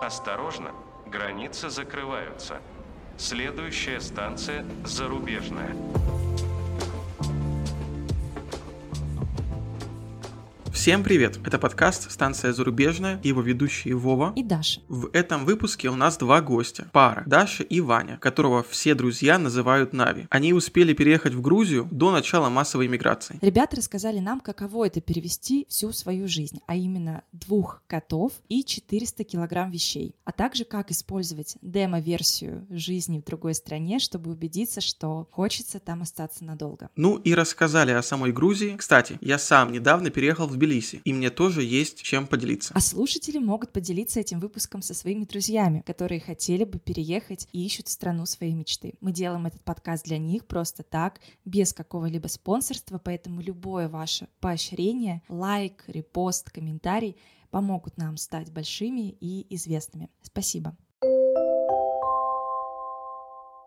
Осторожно, границы закрываются. Следующая станция Зарубежная. Всем привет! Это подкаст «Станция зарубежная» и его ведущие Вова и Даша. В этом выпуске у нас два гостя. Пара, Даша и Ваня, которого все друзья называют Нави. Они успели переехать в Грузию до начала массовой иммиграции. Ребята рассказали нам, каково это перевести всю свою жизнь, а именно двух котов и 400 килограмм вещей, а также как использовать демо-версию жизни в другой стране, чтобы убедиться, что хочется там остаться надолго. Ну и рассказали о самой Грузии. Кстати, я сам недавно переехал в Тбилиси Тбилиси, и мне тоже есть чем поделиться. А слушатели могут поделиться этим выпуском со своими друзьями, которые хотели бы переехать и ищут страну своей мечты. Мы делаем этот подкаст для них просто так, без какого-либо спонсорства, поэтому любое ваше поощрение, лайк, репост, комментарий помогут нам стать большими и известными. Спасибо.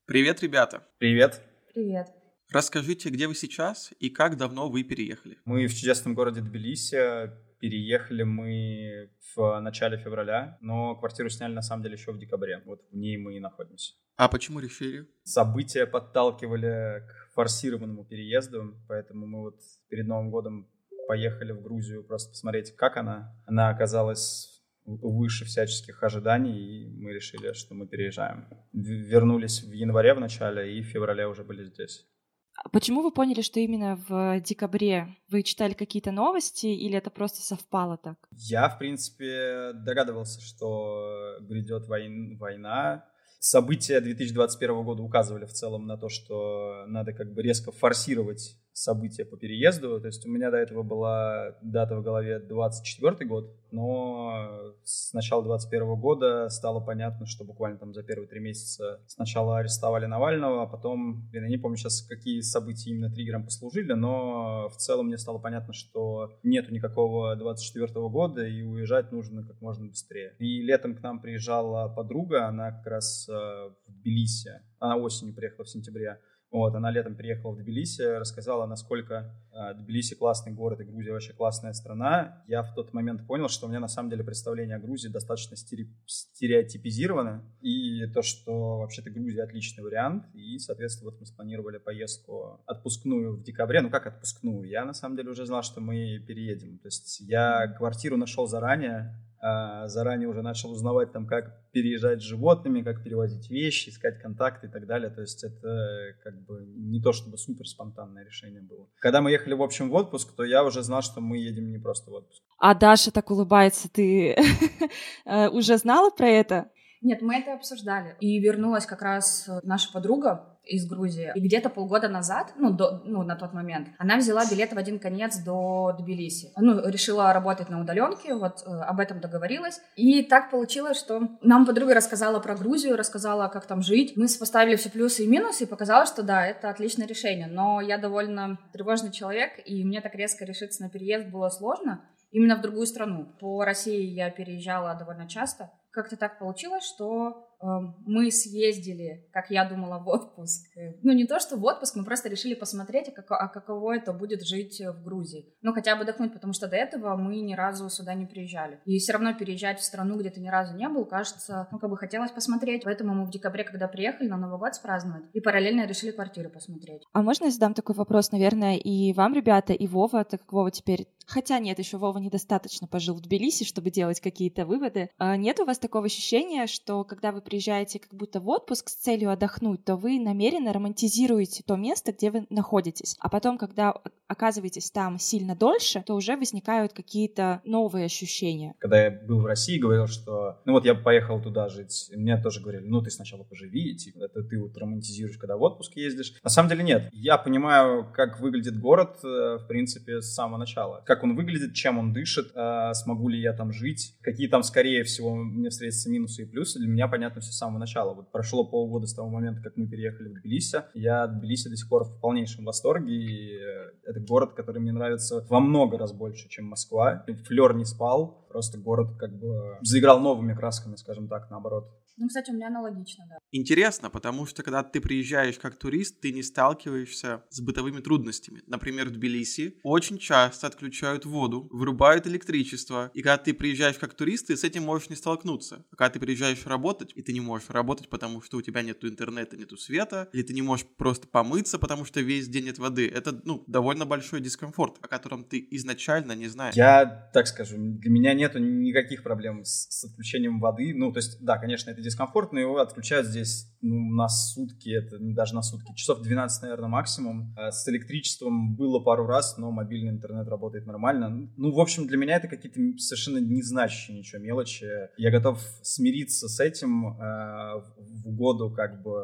Привет, ребята. Привет. Привет. Расскажите, где вы сейчас и как давно вы переехали? Мы в чудесном городе Тбилиси. Переехали мы в начале февраля, но квартиру сняли на самом деле еще в декабре. Вот в ней мы и находимся. А почему решили? События подталкивали к форсированному переезду, поэтому мы вот перед Новым годом поехали в Грузию просто посмотреть, как она. Она оказалась выше всяческих ожиданий, и мы решили, что мы переезжаем. Вернулись в январе в начале, и в феврале уже были здесь. А почему вы поняли, что именно в декабре вы читали какие-то новости, или это просто совпало так? Я, в принципе, догадывался, что грядет война. События 2021 года указывали в целом на то, что надо как бы резко форсировать события по переезду. То есть у меня до этого была дата в голове 24 год, но с начала 21 года стало понятно, что буквально там за первые три месяца сначала арестовали Навального, а потом, я не помню сейчас, какие события именно триггером послужили, но в целом мне стало понятно, что нету никакого 24 года и уезжать нужно как можно быстрее. И летом к нам приезжала подруга, она как раз э, в Тбилиси, она осенью приехала в сентябре, вот, она летом приехала в Тбилиси, рассказала, насколько э, Тбилиси классный город и Грузия вообще классная страна. Я в тот момент понял, что у меня на самом деле представление о Грузии достаточно стереотипизировано. И то, что вообще-то Грузия отличный вариант. И, соответственно, вот мы спланировали поездку отпускную в декабре. Ну, как отпускную? Я на самом деле уже знал, что мы переедем. То есть я квартиру нашел заранее, заранее уже начал узнавать там, как переезжать с животными, как перевозить вещи, искать контакты и так далее. То есть это как бы не то, чтобы супер спонтанное решение было. Когда мы ехали в общем в отпуск, то я уже знал, что мы едем не просто в отпуск. А Даша так улыбается, ты э, уже знала про это? Нет, мы это обсуждали. И вернулась как раз наша подруга из Грузии. И где-то полгода назад, ну, до, ну, на тот момент, она взяла билет в один конец до Тбилиси. Ну, решила работать на удаленке, вот э, об этом договорилась. И так получилось, что нам подруга рассказала про Грузию, рассказала, как там жить. Мы поставили все плюсы и минусы, и показалось, что да, это отличное решение. Но я довольно тревожный человек, и мне так резко решиться на переезд было сложно именно в другую страну. По России я переезжала довольно часто. Как-то так получилось, что мы съездили, как я думала, в отпуск. Ну, не то, что в отпуск, мы просто решили посмотреть, а, а каково это будет жить в Грузии. Ну, хотя бы отдохнуть, потому что до этого мы ни разу сюда не приезжали. И все равно переезжать в страну, где ты ни разу не был, кажется, ну, как бы хотелось посмотреть. Поэтому мы в декабре, когда приехали, на Новый год спраздновать. И параллельно решили квартиры посмотреть. А можно я задам такой вопрос, наверное, и вам, ребята, и Вова, так как Вова теперь... Хотя нет, еще Вова недостаточно пожил в Тбилиси, чтобы делать какие-то выводы. А нет у вас такого ощущения, что когда вы приезжаете как будто в отпуск с целью отдохнуть, то вы намеренно романтизируете то место, где вы находитесь. А потом, когда оказываетесь там сильно дольше, то уже возникают какие-то новые ощущения. Когда я был в России, говорил, что ну вот я поехал туда жить, мне тоже говорили, ну ты сначала поживи, типа, это ты вот романтизируешь, когда в отпуск ездишь. На самом деле нет. Я понимаю, как выглядит город, э, в принципе, с самого начала. Как он выглядит, чем он дышит, э, смогу ли я там жить, какие там, скорее всего, мне встретятся минусы и плюсы. Для меня понятно все с самого начала. Вот прошло полгода с того момента, как мы переехали в Тбилиси. Я от Тбилиси до сих пор в полнейшем восторге. И это город, который мне нравится во много раз больше, чем Москва. Флер не спал. Просто город как бы заиграл новыми красками, скажем так, наоборот. Ну, кстати, у меня аналогично, да. Интересно, потому что когда ты приезжаешь как турист, ты не сталкиваешься с бытовыми трудностями. Например, в Тбилиси очень часто отключают воду, вырубают электричество. И когда ты приезжаешь как турист, ты с этим можешь не столкнуться. А когда ты приезжаешь работать, и ты не можешь работать, потому что у тебя нет интернета, нету света, или ты не можешь просто помыться, потому что весь день нет воды, это, ну, довольно большой дискомфорт, о котором ты изначально не знаешь. Я так скажу, для меня нету никаких проблем с, с отключением воды. Ну, то есть, да, конечно, это дискомфортно, его отключают здесь ну, на сутки, это не даже на сутки, часов 12, наверное, максимум. А с электричеством было пару раз, но мобильный интернет работает нормально. Ну, в общем, для меня это какие-то совершенно незначащие ничего мелочи. Я готов смириться с этим э, в угоду как бы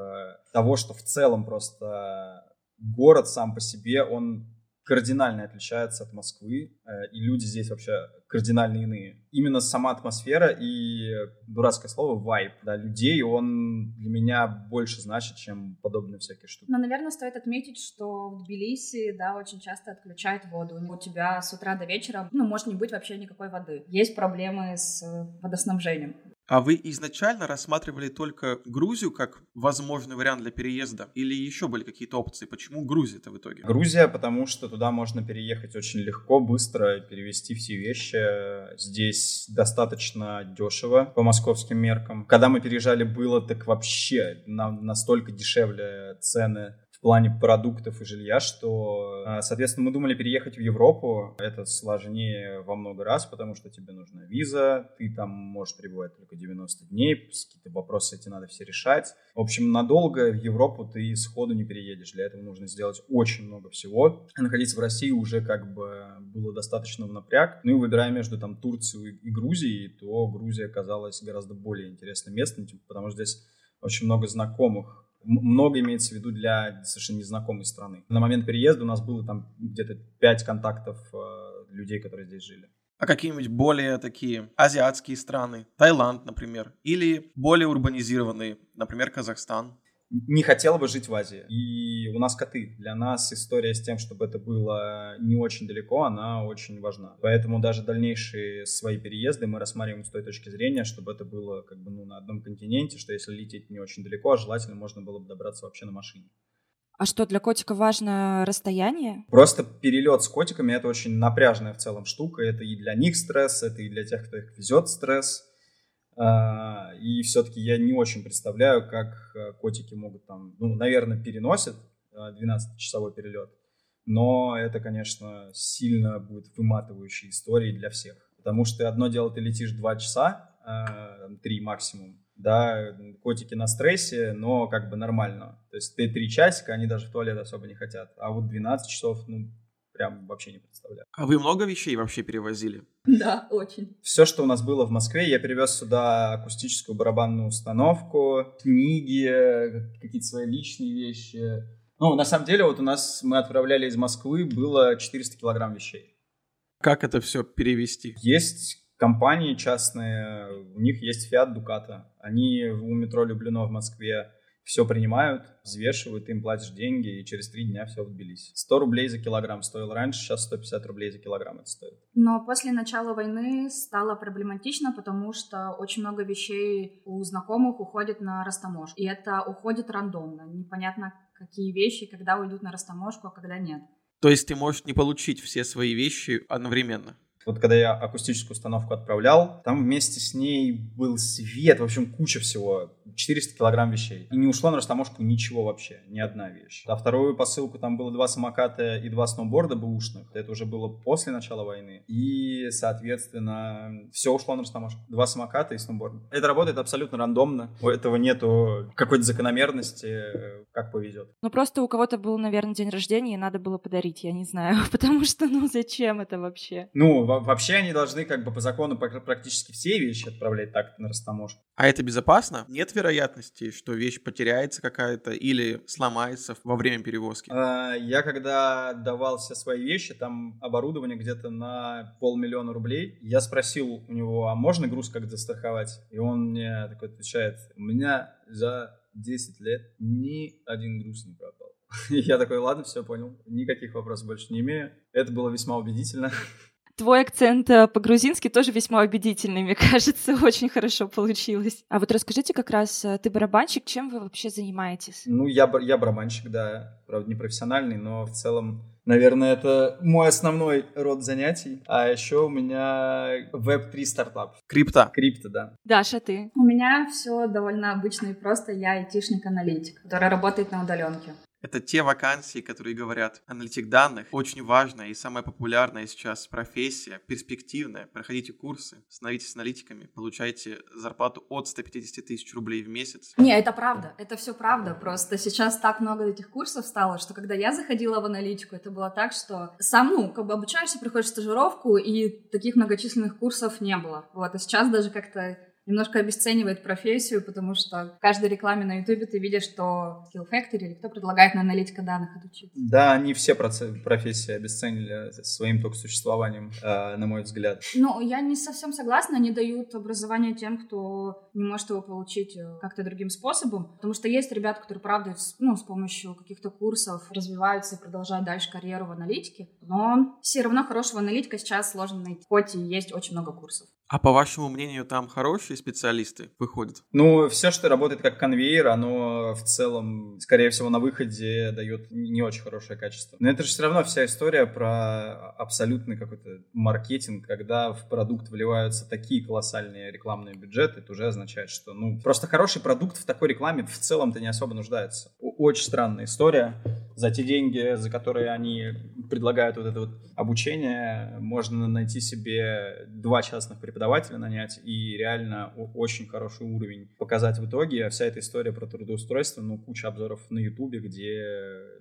того, что в целом просто город сам по себе, он кардинально отличается от Москвы, э, и люди здесь вообще кардинально иные. Именно сама атмосфера и дурацкое слово вайб, да, людей, он для меня больше значит, чем подобные всякие штуки. Но, наверное, стоит отметить, что в Тбилиси, да, очень часто отключают воду. У тебя с утра до вечера, ну, может не быть вообще никакой воды. Есть проблемы с водоснабжением. А вы изначально рассматривали только Грузию как возможный вариант для переезда? Или еще были какие-то опции? Почему Грузия-то в итоге? Грузия, потому что туда можно переехать очень легко, быстро, перевести все вещи. Здесь достаточно дешево по московским меркам. Когда мы переезжали, было так вообще настолько дешевле цены плане продуктов и жилья, что, а, соответственно, мы думали переехать в Европу. Это сложнее во много раз, потому что тебе нужна виза, ты там можешь пребывать только 90 дней, какие-то вопросы эти надо все решать. В общем, надолго в Европу ты сходу не переедешь. Для этого нужно сделать очень много всего. находиться в России уже как бы было достаточно в напряг. Ну и выбирая между там Турцией и Грузией, то Грузия оказалась гораздо более интересным местом, типа, потому что здесь очень много знакомых много имеется в виду для совершенно незнакомой страны. На момент переезда у нас было там где-то пять контактов э, людей, которые здесь жили. А какие-нибудь более такие азиатские страны, Таиланд, например, или более урбанизированные, например, Казахстан? Не хотела бы жить в Азии. И у нас коты. Для нас история с тем, чтобы это было не очень далеко, она очень важна. Поэтому даже дальнейшие свои переезды мы рассматриваем с той точки зрения, чтобы это было как бы ну, на одном континенте, что если лететь не очень далеко, а желательно можно было бы добраться вообще на машине. А что, для котика важно расстояние? Просто перелет с котиками это очень напряжная в целом штука. Это и для них стресс, это и для тех, кто их везет стресс. А, и все-таки я не очень представляю, как э, котики могут там, ну, наверное, переносят 12-часовой э, перелет, но это, конечно, сильно будет выматывающей историей для всех. Потому что одно дело, ты летишь 2 часа, 3 э, максимум, да, котики на стрессе, но как бы нормально. То есть ты 3 часика, они даже в туалет особо не хотят. А вот 12 часов, ну, прям вообще не представляю. А вы много вещей вообще перевозили? Да, очень. Все, что у нас было в Москве, я перевез сюда акустическую барабанную установку, книги, какие-то свои личные вещи. Ну, на самом деле, вот у нас мы отправляли из Москвы, было 400 килограмм вещей. Как это все перевести? Есть компании частные, у них есть Fiat Ducato. Они у метро Люблино в Москве все принимают, взвешивают, ты им платишь деньги, и через три дня все в Тбилиси. 100 рублей за килограмм стоил раньше, сейчас 150 рублей за килограмм это стоит. Но после начала войны стало проблематично, потому что очень много вещей у знакомых уходит на растаможку. И это уходит рандомно. Непонятно, какие вещи, когда уйдут на растаможку, а когда нет. То есть ты можешь не получить все свои вещи одновременно? Вот когда я акустическую установку отправлял, там вместе с ней был свет, в общем, куча всего. 400 килограмм вещей. И не ушло на растаможку ничего вообще, ни одна вещь. А вторую посылку там было два самоката и два сноуборда бэушных. Это уже было после начала войны. И, соответственно, все ушло на растаможку. Два самоката и сноуборд. Это работает абсолютно рандомно. У этого нету какой-то закономерности, как повезет. Ну, просто у кого-то был, наверное, день рождения, и надо было подарить, я не знаю. Потому что, ну, зачем это вообще? Ну, вообще они должны как бы по закону практически все вещи отправлять так на растаможку. А это безопасно? Нет вероятности, что вещь потеряется какая-то или сломается во время перевозки? А, я когда давал все свои вещи, там оборудование где-то на полмиллиона рублей, я спросил у него, а можно груз как застраховать? И он мне такой отвечает, у меня за 10 лет ни один груз не пропал. Я такой, ладно, все, понял. Никаких вопросов больше не имею. Это было весьма убедительно. Твой акцент э, по-грузински тоже весьма убедительный, мне кажется, очень хорошо получилось. А вот расскажите как раз, э, ты барабанщик, чем вы вообще занимаетесь? Ну, я, я барабанщик, да, правда, не профессиональный, но в целом Наверное, это мой основной род занятий. А еще у меня веб-3 стартап. Крипта. Крипта, да. Даша, ты? У меня все довольно обычно и просто. Я айтишник-аналитик, который работает на удаленке. Это те вакансии, которые говорят, аналитик данных очень важная и самая популярная сейчас профессия, перспективная. Проходите курсы, становитесь аналитиками, получайте зарплату от 150 тысяч рублей в месяц. Не, это правда, это все правда. Просто сейчас так много этих курсов стало, что когда я заходила в аналитику, это было так, что сам, ну, как бы обучаешься, приходишь в стажировку, и таких многочисленных курсов не было. Вот, а сейчас даже как-то немножко обесценивает профессию, потому что в каждой рекламе на Ютубе ты видишь, что Skill Factory или кто предлагает на аналитика данных отучиться. Да, они все профессии обесценили своим только существованием, э, на мой взгляд. Ну, я не совсем согласна. Они дают образование тем, кто не может его получить э, как-то другим способом, потому что есть ребята, которые, правда, ну, с помощью каких-то курсов развиваются и продолжают дальше карьеру в аналитике, но все равно хорошего аналитика сейчас сложно найти, хоть и есть очень много курсов. А по вашему мнению, там хорошие специалисты выходят? Ну, все, что работает как конвейер, оно в целом, скорее всего, на выходе дает не очень хорошее качество. Но это же все равно вся история про абсолютный какой-то маркетинг, когда в продукт вливаются такие колоссальные рекламные бюджеты, это уже означает, что, ну, просто хороший продукт в такой рекламе в целом-то не особо нуждается. Очень странная история. За те деньги, за которые они предлагают вот это вот обучение, можно найти себе два частных преподавателя нанять и реально очень хороший уровень показать в итоге. А вся эта история про трудоустройство, ну, куча обзоров на Ютубе, где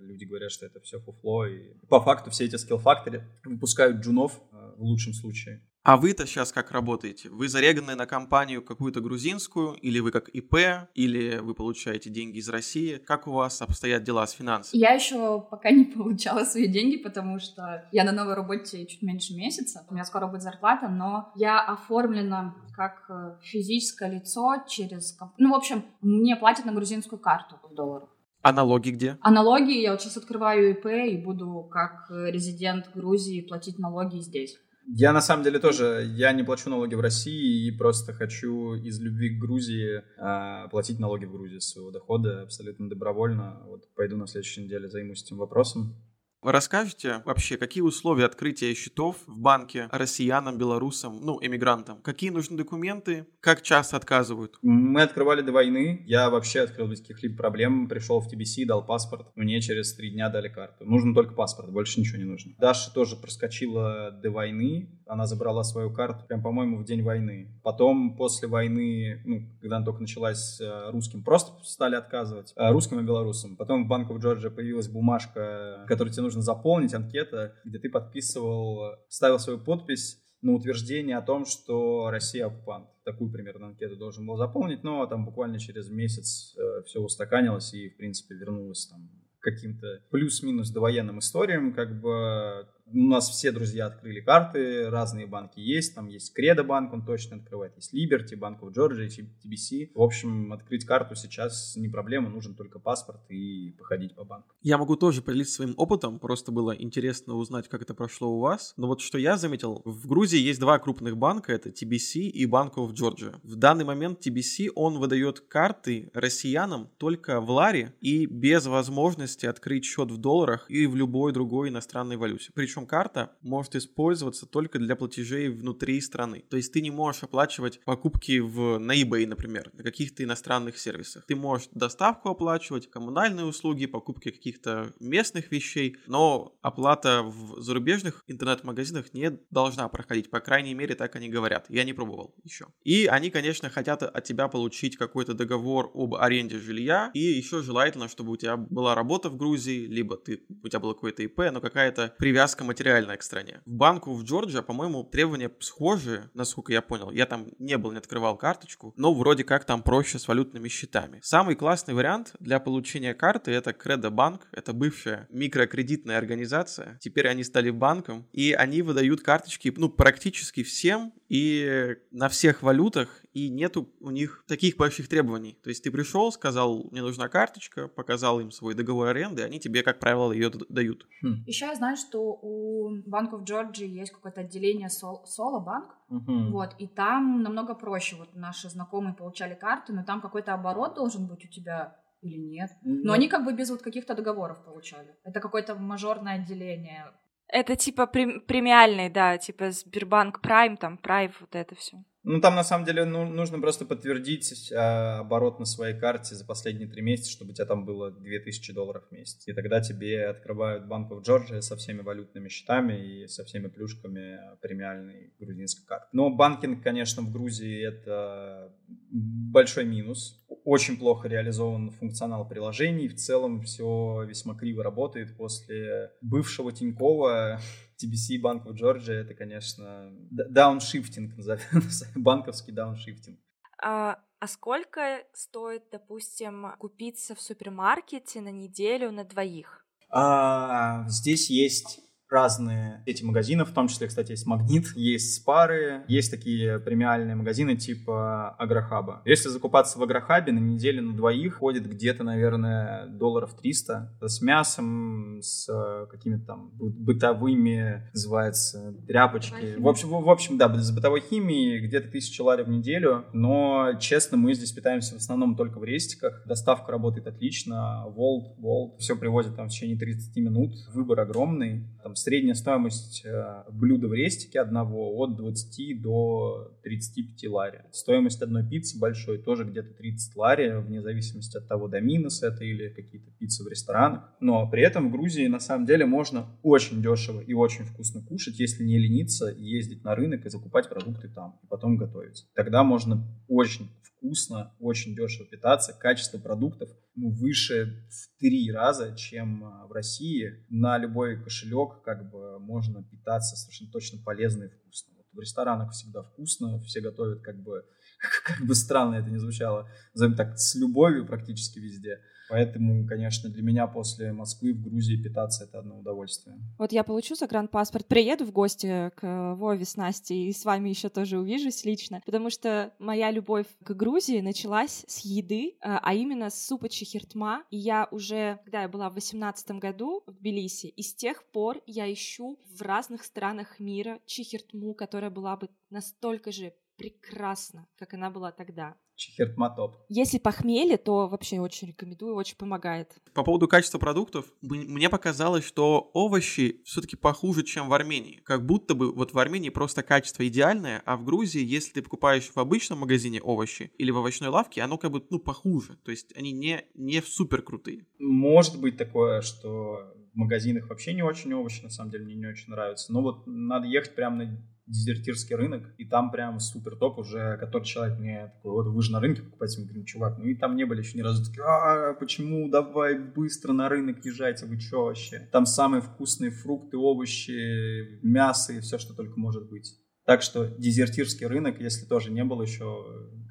люди говорят, что это все фуфло. И по факту все эти Factory выпускают джунов э, в лучшем случае. А вы-то сейчас как работаете? Вы зареганы на компанию какую-то грузинскую, или вы как ИП, или вы получаете деньги из России? Как у вас обстоят дела с финансами? Я еще пока не получала свои деньги, потому что я на новой работе чуть меньше месяца. У меня скоро будет зарплата, но я оформлена как э, физическое лицо через... Ну, в общем, мне платят на грузинскую карту в долларах. А налоги где? А налоги я вот сейчас открываю ИП и буду как э, резидент Грузии платить налоги здесь. Я на самом деле тоже, я не плачу налоги в России и просто хочу из любви к Грузии э, платить налоги в Грузии своего дохода абсолютно добровольно. Вот пойду на следующей неделе займусь этим вопросом. Вы расскажете вообще, какие условия открытия счетов в банке россиянам, белорусам, ну, эмигрантам? Какие нужны документы? Как часто отказывают? Мы открывали до войны. Я вообще открыл без каких-либо проблем. Пришел в TBC, дал паспорт. Мне через три дня дали карту. Нужен только паспорт, больше ничего не нужно. Даша тоже проскочила до войны. Она забрала свою карту, прям, по-моему, в день войны. Потом, после войны, ну, когда она только началась, э, русским просто стали отказывать. Э, русским и белорусам. Потом в Банку в Джорджии появилась бумажка, которую тебе нужно заполнить анкета, где ты подписывал, ставил свою подпись на утверждение о том, что Россия оккупант. Такую примерно анкету должен был заполнить, но там буквально через месяц э, все устаканилось и, в принципе, вернулось там каким-то плюс-минус довоенным историям, как бы у нас все друзья открыли карты, разные банки есть, там есть Кредо банк, он точно открывает, есть Liberty, Банк в Джорджии, TBC. В общем, открыть карту сейчас не проблема, нужен только паспорт и походить по банку. Я могу тоже поделиться своим опытом, просто было интересно узнать, как это прошло у вас. Но вот что я заметил, в Грузии есть два крупных банка, это TBC и Банк в Джорджия. В данный момент TBC, он выдает карты россиянам только в ларе и без возможности открыть счет в долларах и в любой другой иностранной валюте. Причем причем карта может использоваться только для платежей внутри страны. То есть ты не можешь оплачивать покупки в, на eBay, например, на каких-то иностранных сервисах. Ты можешь доставку оплачивать, коммунальные услуги, покупки каких-то местных вещей, но оплата в зарубежных интернет-магазинах не должна проходить. По крайней мере, так они говорят. Я не пробовал еще. И они, конечно, хотят от тебя получить какой-то договор об аренде жилья. И еще желательно, чтобы у тебя была работа в Грузии, либо ты, у тебя было какое-то ИП, но какая-то привязка материальная к стране. В банку в Джорджия, по-моему, требования схожие, насколько я понял. Я там не был, не открывал карточку, но вроде как там проще с валютными счетами. Самый классный вариант для получения карты это Кредо Банк. Это бывшая микрокредитная организация. Теперь они стали банком, и они выдают карточки, ну, практически всем и на всех валютах, и нету у них таких больших требований. То есть ты пришел, сказал, мне нужна карточка, показал им свой договор аренды, они тебе, как правило, ее дают. Хм. Еще я знаю, что у банков Джорджии есть какое-то отделение Соло банк, Мгм. вот, и там намного проще. Вот наши знакомые получали карты, но там какой-то оборот должен быть у тебя или нет. Но они как бы без вот каких-то договоров получали. Это какое-то мажорное отделение. Это типа прем- премиальный, да, типа Сбербанк Прайм, там, Прайв, вот это все. Ну, там на самом деле ну, нужно просто подтвердить а, оборот на своей карте за последние три месяца, чтобы у тебя там было 2000 долларов в месяц. И тогда тебе открывают Банк в Джорджии со всеми валютными счетами и со всеми плюшками премиальной грузинской карты. Но банкинг, конечно, в Грузии это большой минус. Очень плохо реализован функционал приложений. В целом все весьма криво работает после бывшего Тинькова TBC Банк в Джорджии, это, конечно, дауншифтинг, банковский дауншифтинг. А, а сколько стоит, допустим, купиться в супермаркете на неделю на двоих? А, здесь есть разные эти магазины, в том числе, кстати, есть Магнит, есть Спары, есть такие премиальные магазины типа Агрохаба. Если закупаться в Агрохабе, на неделю на двоих ходит где-то, наверное, долларов 300 с мясом, с э, какими-то там бы- бытовыми, называется, тряпочки. В общем, в общем, да, с бытовой химией где-то тысяча лари в неделю, но, честно, мы здесь питаемся в основном только в рестиках. Доставка работает отлично, Волт, Волт, все привозят там в течение 30 минут, выбор огромный. Там средняя стоимость э, блюда в рестике одного от 20 до 35 лари. Стоимость одной пиццы большой тоже где-то 30 лари, вне зависимости от того, доминос это или какие-то пиццы в ресторанах. Но при этом в Грузии на самом деле можно очень дешево и очень вкусно кушать, если не лениться, ездить на рынок и закупать продукты там, и потом готовить. Тогда можно очень вкусно, очень дешево питаться, качество продуктов ну, выше в три раза, чем а, в России. На любой кошелек как бы можно питаться совершенно точно полезно и вкусно. Вот в ресторанах всегда вкусно, все готовят как бы, как бы странно это не звучало, так, с любовью практически везде. Поэтому, конечно, для меня после Москвы в Грузии питаться это одно удовольствие. Вот я получу загранпаспорт, приеду в гости к Вове с Настей и с вами еще тоже увижусь лично, потому что моя любовь к Грузии началась с еды, а а именно с супа чехиртма. И я уже, когда я была в 18 году в Тбилиси, и с тех пор я ищу в разных странах мира чехиртму, которая была бы настолько же прекрасна, как она была тогда. Чехиртма топ. Если похмелье, то вообще очень рекомендую, очень помогает. По поводу качества продуктов, мне показалось, что овощи все-таки похуже, чем в Армении. Как будто бы вот в Армении просто качество идеальное, а в Грузии, если ты покупаешь в обычном магазине овощи или в овощной лавке, оно как бы, ну, похуже. То есть они не, не супер крутые. Может быть такое, что в магазинах вообще не очень овощи, на самом деле мне не очень нравятся. Но вот надо ехать прямо на дезертирский рынок, и там прям супер топ уже, который человек мне такой, вот вы же на рынке покупаете, мы говорим, чувак, ну и там не были еще ни разу такие, а, почему, давай быстро на рынок езжайте, вы что вообще? Там самые вкусные фрукты, овощи, мясо и все, что только может быть. Так что дезертирский рынок, если тоже не был еще,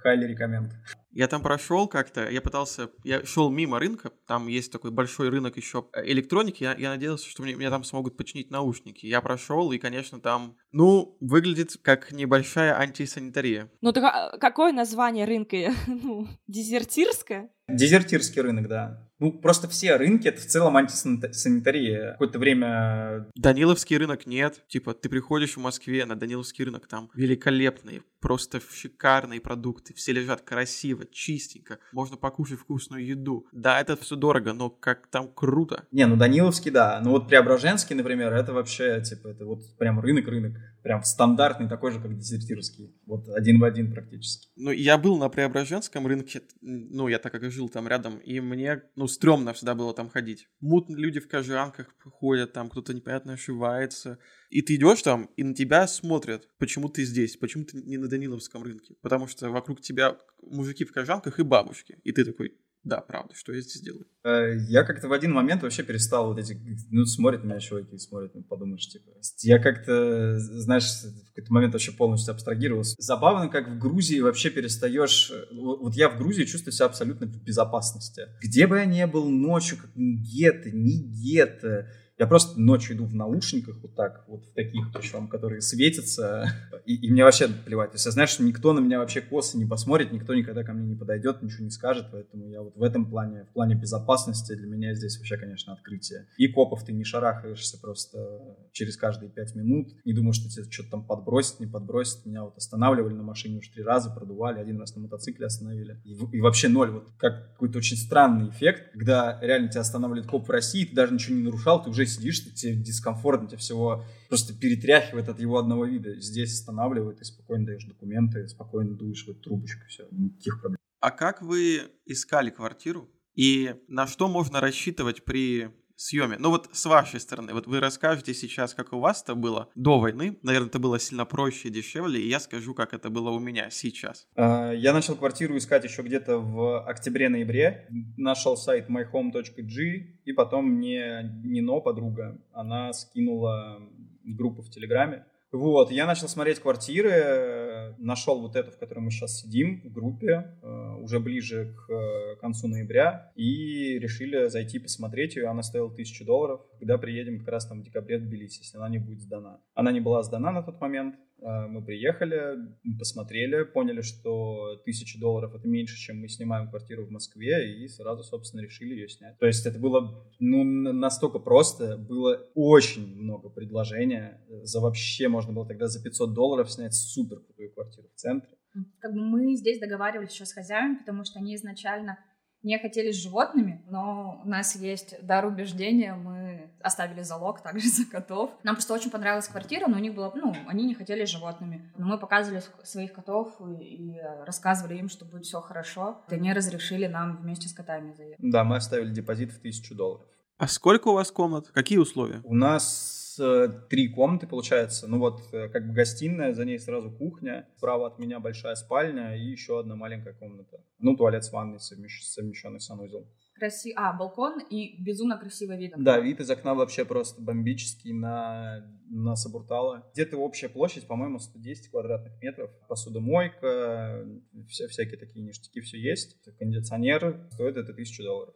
highly recommend. Я там прошел как-то, я пытался, я шел мимо рынка, там есть такой большой рынок еще электроники, я, я надеялся, что мне, мне там смогут починить наушники. Я прошел, и, конечно, там, ну, выглядит как небольшая антисанитария. Ну так а какое название рынка? Ну, дезертирское? Дезертирский рынок, да. Ну, просто все рынки, это в целом антисанитария. Какое-то время... Даниловский рынок нет. Типа, ты приходишь в Москве на Даниловский рынок, там великолепные, просто шикарные продукты. Все лежат красиво, чистенько. Можно покушать вкусную еду. Да, это все дорого, но как там круто. Не, ну Даниловский, да. Ну вот Преображенский, например, это вообще, типа, это вот прям рынок-рынок. Прям стандартный, такой же, как дезертирский. Вот один в один практически. Ну, я был на Преображенском рынке, ну, я так как и жил там рядом, и мне, ну, стрёмно всегда было там ходить. Мутные люди в кожанках ходят, там кто-то непонятно ошивается. И ты идешь там, и на тебя смотрят, почему ты здесь, почему ты не на Даниловском рынке. Потому что вокруг тебя мужики в кожанках и бабушки. И ты такой, да, правда, что я здесь делаю? Э, Я как-то в один момент вообще перестал вот эти, ну, смотрят меня чуваки, смотрят, ну, подумаешь, типа. Я как-то, знаешь, в какой-то момент вообще полностью абстрагировался. Забавно, как в Грузии вообще перестаешь... Вот я в Грузии чувствую себя абсолютно в безопасности. Где бы я ни был ночью, как ни гетто, ни гетто, Я просто ночью иду в наушниках вот так, вот в таких, причем, которые светятся, и, и мне вообще плевать. То есть я знаю, что никто на меня вообще косы не посмотрит, никто никогда ко мне не подойдет, ничего не скажет, поэтому я вот в этом плане, в плане безопасности для меня здесь вообще, конечно, открытие. И копов ты не шарахаешься просто через каждые пять минут, не думаешь, что тебе что-то там подбросит, не подбросит. Меня вот останавливали на машине уже три раза, продували, один раз на мотоцикле остановили. И, и вообще ноль. Вот как какой-то очень странный эффект, когда реально тебя останавливает коп в России, ты даже ничего не нарушал, ты уже сидишь, ты, тебе дискомфортно, тебе всего просто перетряхивает от его одного вида. Здесь останавливает, ты спокойно даешь документы, спокойно дуешь в эту трубочку, все, никаких проблем. А как вы искали квартиру? И на что можно рассчитывать при съеме. Ну вот с вашей стороны, вот вы расскажете сейчас, как у вас это было до войны. Наверное, это было сильно проще и дешевле, и я скажу, как это было у меня сейчас. А, я начал квартиру искать еще где-то в октябре-ноябре. Нашел сайт myhome.g, и потом мне Нино, подруга, она скинула группу в Телеграме, вот, я начал смотреть квартиры, нашел вот эту, в которой мы сейчас сидим, в группе, э, уже ближе к э, концу ноября, и решили зайти посмотреть ее. Она стоила тысячу долларов, когда приедем как раз там в декабре в Тбилиси, если она не будет сдана. Она не была сдана на тот момент, мы приехали, посмотрели, поняли, что тысяча долларов это меньше, чем мы снимаем квартиру в Москве, и сразу, собственно, решили ее снять. То есть это было ну, настолько просто, было очень много предложения. За вообще можно было тогда за 500 долларов снять супер крутую квартиру в центре. Как бы мы здесь договаривались еще с хозяевами, потому что они изначально не хотели с животными, но у нас есть дар убеждения, мы оставили залог также за котов. Нам просто очень понравилась квартира, но у них было, ну, они не хотели с животными. Но мы показывали своих котов и, и рассказывали им, что будет все хорошо. И они разрешили нам вместе с котами заехать. Да, мы оставили депозит в тысячу долларов. А сколько у вас комнат? Какие условия? У нас Э, три комнаты, получается. Ну вот, э, как бы гостиная, за ней сразу кухня, справа от меня большая спальня и еще одна маленькая комната. Ну, туалет с ванной, совмещ... совмещенный санузел. Краси... А, балкон и безумно красивый вид. Да, вид из окна вообще просто бомбический на, на Сабуртала. Где-то общая площадь, по-моему, 110 квадратных метров. Посудомойка, вся, всякие такие ништяки, все есть. Кондиционер стоит это 1000 долларов.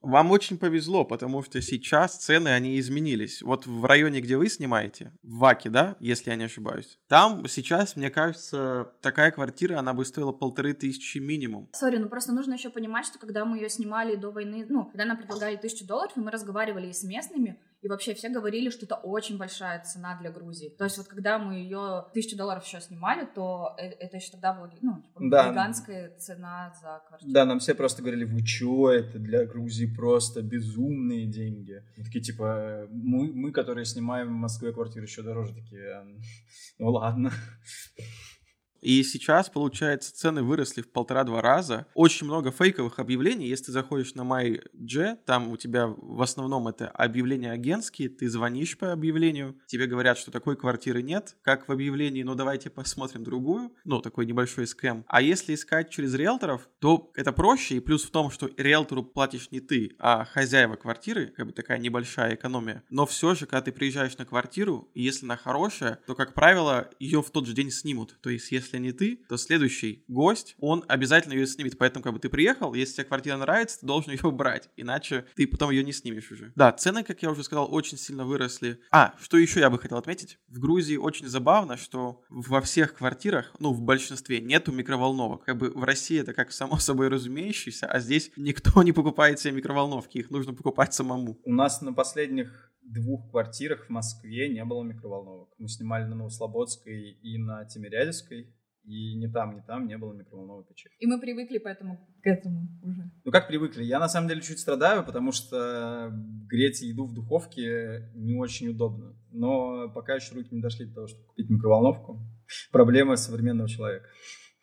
Вам очень повезло, потому что сейчас цены, они изменились. Вот в районе, где вы снимаете, в Ваке, да, если я не ошибаюсь, там сейчас, мне кажется, такая квартира, она бы стоила полторы тысячи минимум. Сори, ну просто нужно еще понимать, что когда мы ее снимали до войны, ну, когда нам предлагали тысячу долларов, мы разговаривали и с местными, и вообще все говорили, что это очень большая цена для Грузии. То есть вот когда мы ее тысячу долларов еще снимали, то э, это еще тогда была ну, типа, да. гигантская цена за квартиру. Да, нам все просто говорили, вы чё, это для Грузии просто безумные деньги. Мы такие, типа, мы, мы, которые снимаем в Москве квартиру еще дороже, такие, ну ладно. И сейчас, получается, цены выросли в полтора-два раза. Очень много фейковых объявлений. Если ты заходишь на MyG, там у тебя в основном это объявления агентские, ты звонишь по объявлению, тебе говорят, что такой квартиры нет, как в объявлении, ну давайте посмотрим другую, ну такой небольшой скэм. А если искать через риэлторов, то это проще, и плюс в том, что риэлтору платишь не ты, а хозяева квартиры, как бы такая небольшая экономия. Но все же, когда ты приезжаешь на квартиру, если она хорошая, то, как правило, ее в тот же день снимут. То есть, если если не ты, то следующий гость, он обязательно ее снимет. Поэтому, как бы ты приехал, если тебе квартира нравится, ты должен ее брать, иначе ты потом ее не снимешь уже. Да, цены, как я уже сказал, очень сильно выросли. А, что еще я бы хотел отметить? В Грузии очень забавно, что во всех квартирах, ну, в большинстве, нету микроволновок. Как бы в России это как само собой разумеющееся, а здесь никто не покупает себе микроволновки, их нужно покупать самому. У нас на последних двух квартирах в Москве не было микроволновок. Мы снимали на Новослободской и на Тимирязевской. И ни там, ни там не было микроволновой печи. И мы привыкли поэтому к этому уже. Ну как привыкли? Я на самом деле чуть страдаю, потому что греть еду в духовке не очень удобно. Но пока еще руки не дошли до того, чтобы купить микроволновку. Проблема современного человека.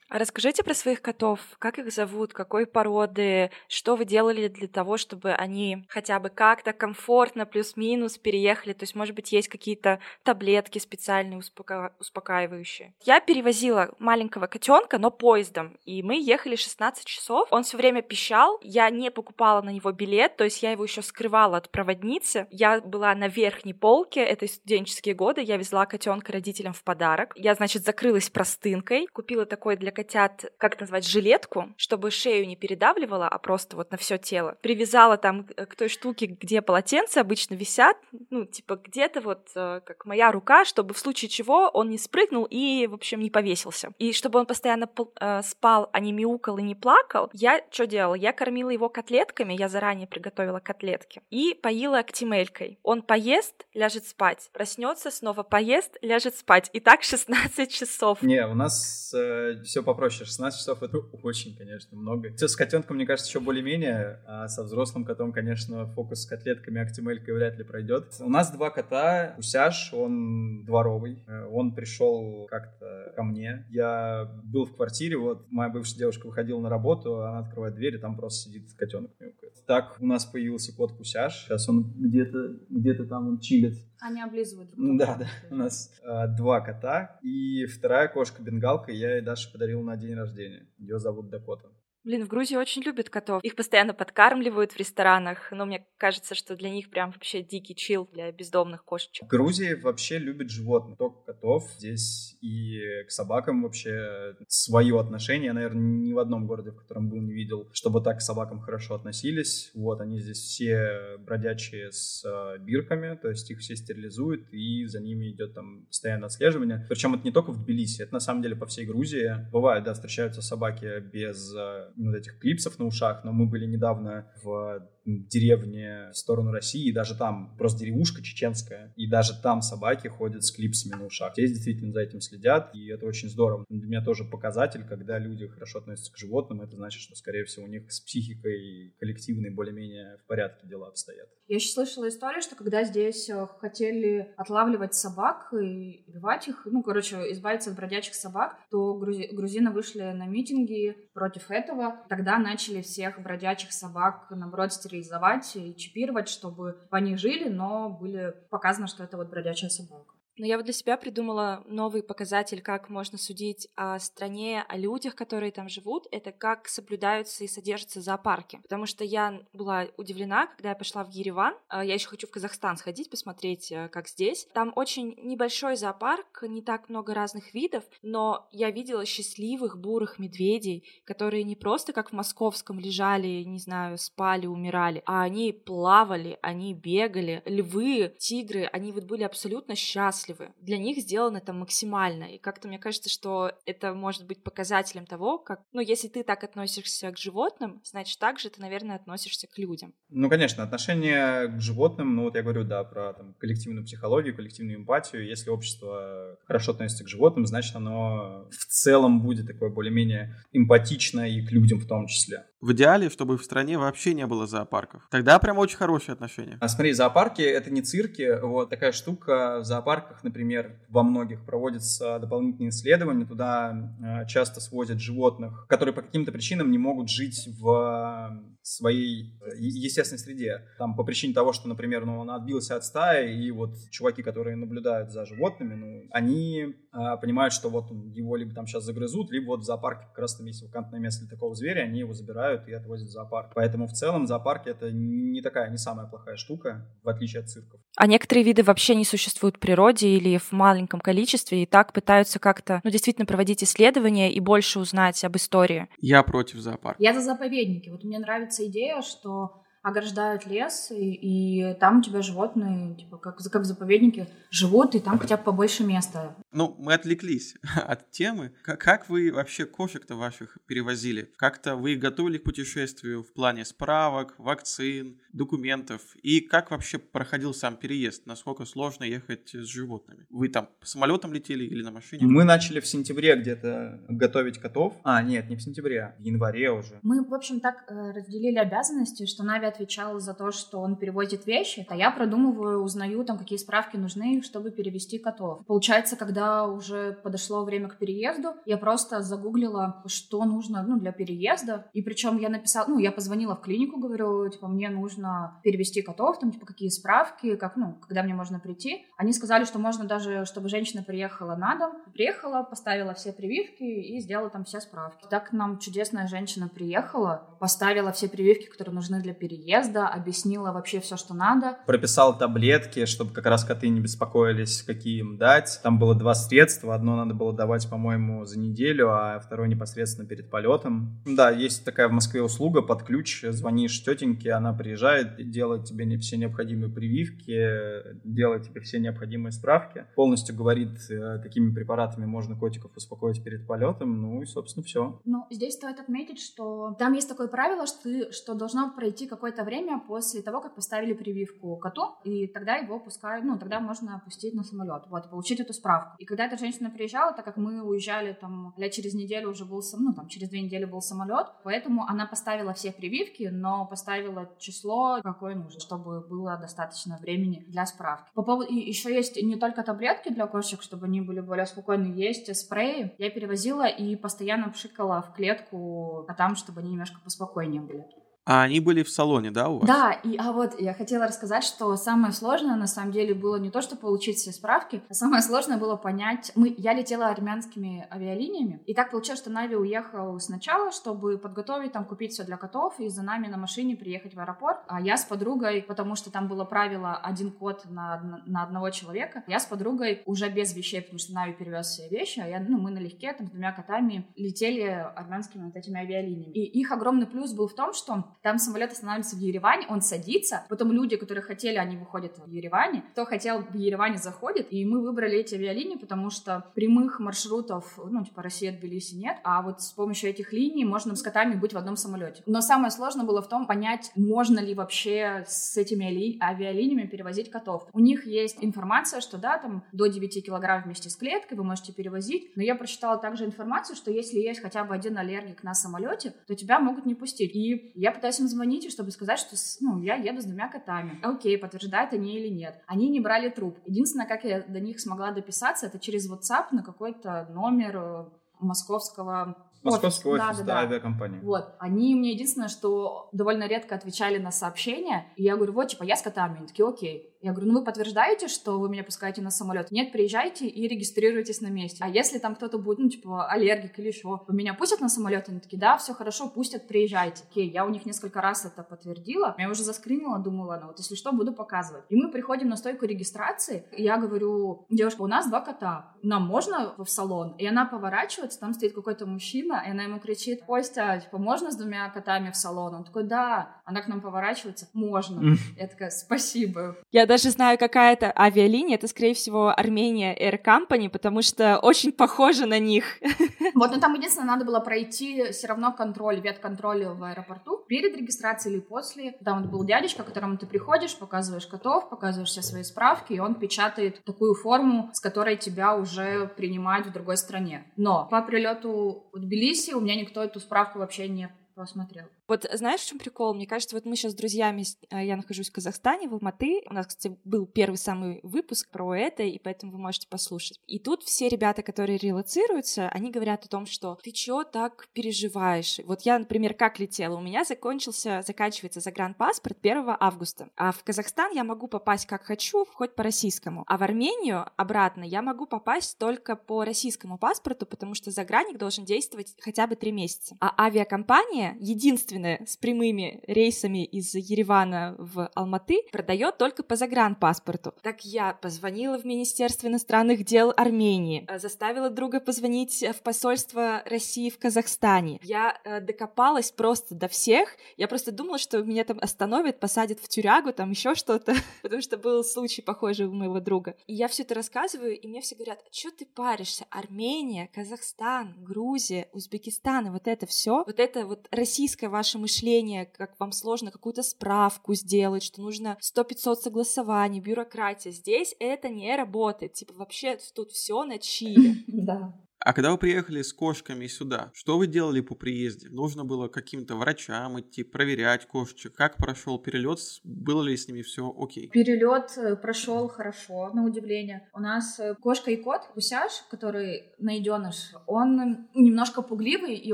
А расскажите про своих котов. Как их зовут, какой породы, что вы делали для того, чтобы они хотя бы как-то комфортно плюс-минус переехали? То есть, может быть, есть какие-то таблетки специальные успока... успокаивающие. Я перевозила маленького котенка, но поездом, и мы ехали 16 часов. Он все время пищал, я не покупала на него билет, то есть я его еще скрывала от проводницы. Я была на верхней полке, это студенческие годы, я везла котенка родителям в подарок. Я, значит, закрылась простынкой, купила такой для котят, как это назвать, жилетку, чтобы шею не передавливала, а просто вот на все тело. Привязала там к той штуке, где полотенца обычно висят, ну, типа где-то вот э, как моя рука, чтобы в случае чего он не спрыгнул и, в общем, не повесился. И чтобы он постоянно э, спал, а не мяукал и не плакал, я что делала? Я кормила его котлетками, я заранее приготовила котлетки, и поила актимелькой. Он поест, ляжет спать, проснется, снова поест, ляжет спать. И так 16 часов. Не, у нас э, все попроще. 16 часов это очень, конечно, много. Все с котенком, мне кажется, еще более-менее, а со взрослым котом, конечно, фокус с котлетками, актимелькой вряд ли пройдет. У нас два кота. Усяж, он дворовый. Э, он пришел как-то ко мне. Я был в квартире, вот моя бывшая девушка выходила на работу, она открывает дверь, и там просто сидит котенок мяукает. Так у нас появился кот Пусяш. Сейчас он где-то где-то там он чилит. Они облизывают друг друга. Да, да. У нас э, два кота. И вторая кошка бенгалка я ей Даше подарил на день рождения. Ее зовут Дакота. Блин, в Грузии очень любят котов. Их постоянно подкармливают в ресторанах, но мне кажется, что для них прям вообще дикий чил для бездомных кошечек. В Грузии вообще любят животных, только котов. Здесь и к собакам вообще свое отношение. Я, наверное, ни в одном городе, в котором был, не видел, чтобы так к собакам хорошо относились. Вот, они здесь все бродячие с э, бирками, то есть их все стерилизуют, и за ними идет там постоянное отслеживание. Причем это не только в Тбилиси, это на самом деле по всей Грузии. Бывает, да, встречаются собаки без э, вот этих клипсов на ушах, но мы были недавно в деревне в сторону России, и даже там просто деревушка чеченская, и даже там собаки ходят с клипсами на ушах. Здесь действительно за этим следят, и это очень здорово. Для меня тоже показатель, когда люди хорошо относятся к животным, это значит, что, скорее всего, у них с психикой коллективной более-менее в порядке дела обстоят. Я еще слышала историю, что когда здесь э, хотели отлавливать собак и убивать их, ну, короче, избавиться от бродячих собак, то грузи- грузины вышли на митинги против этого. Тогда начали всех бродячих собак, наоборот, стерилизовать и чипировать, чтобы они жили, но были показано, что это вот бродячая собака. Но я вот для себя придумала новый показатель, как можно судить о стране, о людях, которые там живут, это как соблюдаются и содержатся зоопарки. Потому что я была удивлена, когда я пошла в Ереван. А, я еще хочу в Казахстан сходить, посмотреть, э, как здесь. Там очень небольшой зоопарк, не так много разных видов, но я видела счастливых бурых медведей, которые не просто как в московском лежали, не знаю, спали, умирали, а они плавали, они бегали. Львы, тигры, они вот были абсолютно счастливы счастливы. Для них сделано это максимально. И как-то мне кажется, что это может быть показателем того, как, ну, если ты так относишься к животным, значит, так же ты, наверное, относишься к людям. Ну, конечно, отношение к животным, ну, вот я говорю, да, про там, коллективную психологию, коллективную эмпатию. Если общество хорошо относится к животным, значит, оно в целом будет такое более-менее эмпатично и к людям в том числе. В идеале, чтобы в стране вообще не было зоопарков. Тогда прям очень хорошие отношения. А смотри, зоопарки — это не цирки. Вот такая штука. В зоопарках, например, во многих проводятся дополнительные исследования. Туда э, часто свозят животных, которые по каким-то причинам не могут жить в своей э, естественной среде. Там по причине того, что, например, ну, он отбился от стаи, и вот чуваки, которые наблюдают за животными, ну, они э, понимают, что вот его либо там сейчас загрызут, либо вот в зоопарке как раз там есть вакантное место для такого зверя, они его забирают и отвозят в зоопарк. Поэтому в целом зоопарки это не такая, не самая плохая штука, в отличие от цирков. А некоторые виды вообще не существуют в природе или в маленьком количестве, и так пытаются как-то, ну, действительно проводить исследования и больше узнать об истории. Я против зоопарка. Я за заповедники. Вот мне нравится идея, что ограждают лес, и, и там у тебя животные, типа, как, как в заповеднике, живут, и там хотя бы побольше места. Ну, мы отвлеклись от темы. Как, как вы вообще кошек-то ваших перевозили? Как-то вы их готовили к путешествию в плане справок, вакцин, документов? И как вообще проходил сам переезд? Насколько сложно ехать с животными? Вы там самолетом летели или на машине? Мы начали в сентябре где-то готовить котов. А, нет, не в сентябре, в январе уже. Мы, в общем, так э, разделили обязанности, что Нави отвечала за то, что он перевозит вещи, а я продумываю, узнаю, там, какие справки нужны, чтобы перевести котов. Получается, когда уже подошло время к переезду, я просто загуглила, что нужно, ну, для переезда, и причем я написала, ну, я позвонила в клинику, говорю, типа, мне нужно перевести котов, там, типа, какие справки, как, ну, когда мне можно прийти. Они сказали, что можно даже, чтобы женщина приехала на дом, приехала, поставила все прививки и сделала там все справки. Так нам чудесная женщина приехала, поставила все прививки, которые нужны для переезда, объяснила вообще все, что надо. Прописал таблетки, чтобы как раз коты не беспокоились, какие им дать. Там было два средства. Одно надо было давать, по-моему, за неделю, а второе непосредственно перед полетом. Да, есть такая в Москве услуга под ключ. Звонишь тетеньке, она приезжает, делает тебе все необходимые прививки, делает тебе все необходимые справки, полностью говорит, э, какими препаратами можно котиков успокоить перед полетом, ну и, собственно, все. Ну, здесь стоит отметить, что там есть такое правило, что, ты, что должно пройти какое-то время после того, как поставили прививку коту, и тогда его пускают, ну, тогда можно опустить на самолет, вот, получить эту справку. И когда эта женщина приезжала, так как мы уезжали там, лет через неделю уже был, ну, там, через две недели был самолет, поэтому она поставила все прививки, но поставила число, какое нужно, чтобы было достаточно времени для справки. По поводу, и еще есть не только таблетки для кошек, чтобы они были более спокойны, есть спреи. Я перевозила и постоянно пшикала в клетку котам, чтобы они немножко поспокойнее были. А они были в салоне, да, у вас? Да, и а вот я хотела рассказать, что самое сложное на самом деле было не то, что получить все справки, а самое сложное было понять. Мы, я летела армянскими авиалиниями, и так получилось, что Нави уехал сначала, чтобы подготовить, там, купить все для котов, и за нами на машине приехать в аэропорт. А я с подругой, потому что там было правило один кот на, на одного человека, я с подругой уже без вещей, потому что Нави перевез все вещи, а я, ну, мы налегке там с двумя котами летели армянскими вот этими авиалиниями. И их огромный плюс был в том, что там самолет останавливается в Ереване, он садится, потом люди, которые хотели, они выходят в Ереване, кто хотел в Ереване заходит, и мы выбрали эти авиалинии, потому что прямых маршрутов, ну, типа Россия Тбилиси нет, а вот с помощью этих линий можно с котами быть в одном самолете. Но самое сложное было в том, понять, можно ли вообще с этими авиалиниями перевозить котов. У них есть информация, что да, там до 9 килограмм вместе с клеткой вы можете перевозить, но я прочитала также информацию, что если есть хотя бы один аллергик на самолете, то тебя могут не пустить. И я пытаюсь пытаюсь им звонить, чтобы сказать, что ну, я еду с двумя котами. Окей, подтверждают они или нет. Они не брали труп. Единственное, как я до них смогла дописаться, это через WhatsApp на какой-то номер э, московского Московский офис, офис да, да, да, авиакомпании. Вот. Они мне единственное, что довольно редко отвечали на сообщения. И я говорю, вот, типа, я с котами. Они такие, окей. Я говорю, ну вы подтверждаете, что вы меня пускаете на самолет? Нет, приезжайте и регистрируйтесь на месте. А если там кто-то будет, ну, типа, аллергик или еще, вы меня пустят на самолет? Они такие, да, все хорошо, пустят, приезжайте. Окей, я у них несколько раз это подтвердила. Я уже заскринила, думала, ну вот если что, буду показывать. И мы приходим на стойку регистрации, и я говорю, девушка, у нас два кота, нам можно в салон? И она поворачивается, там стоит какой-то мужчина, и она ему кричит, Костя, типа, можно с двумя котами в салон? Он такой, да. Она к нам поворачивается, можно. Я такая, спасибо. Я даже знаю, какая это авиалиния, это, скорее всего, Армения Air Company, потому что очень похоже на них. Вот, но там единственное, надо было пройти все равно контроль, ветконтроль в аэропорту перед регистрацией или после. Там вот был дядечка, к которому ты приходишь, показываешь котов, показываешь все свои справки, и он печатает такую форму, с которой тебя уже принимают в другой стране. Но по прилету в Тбилиси у меня никто эту справку вообще не посмотрел. Вот знаешь, в чем прикол? Мне кажется, вот мы сейчас с друзьями, э, я нахожусь в Казахстане, в Алматы. У нас, кстати, был первый самый выпуск про это, и поэтому вы можете послушать. И тут все ребята, которые релацируются, они говорят о том, что ты чё так переживаешь? Вот я, например, как летела? У меня закончился, заканчивается загранпаспорт 1 августа. А в Казахстан я могу попасть как хочу, хоть по российскому. А в Армению обратно я могу попасть только по российскому паспорту, потому что загранник должен действовать хотя бы три месяца. А авиакомпания единственная единственная с прямыми рейсами из Еревана в Алматы продает только по загранпаспорту. Так я позвонила в Министерство иностранных дел Армении, э, заставила друга позвонить в посольство России в Казахстане. Я э, докопалась просто до всех. Я просто думала, что меня там остановят, посадят в тюрягу, там еще что-то, потому что был случай похожий у моего друга. И я все это рассказываю, и мне все говорят, что ты паришься? Армения, Казахстан, Грузия, Узбекистан, и вот это все, вот это вот российская ваша ваше мышление, как вам сложно какую-то справку сделать, что нужно 100-500 согласований, бюрократия. Здесь это не работает. Типа вообще тут все на чили. Да. А когда вы приехали с кошками сюда, что вы делали по приезде? Нужно было каким-то врачам идти, проверять кошечек? Как прошел перелет? Было ли с ними все окей? Перелет э, прошел хорошо, на удивление. У нас э, кошка и кот, Гусяш, который найденыш, он немножко пугливый и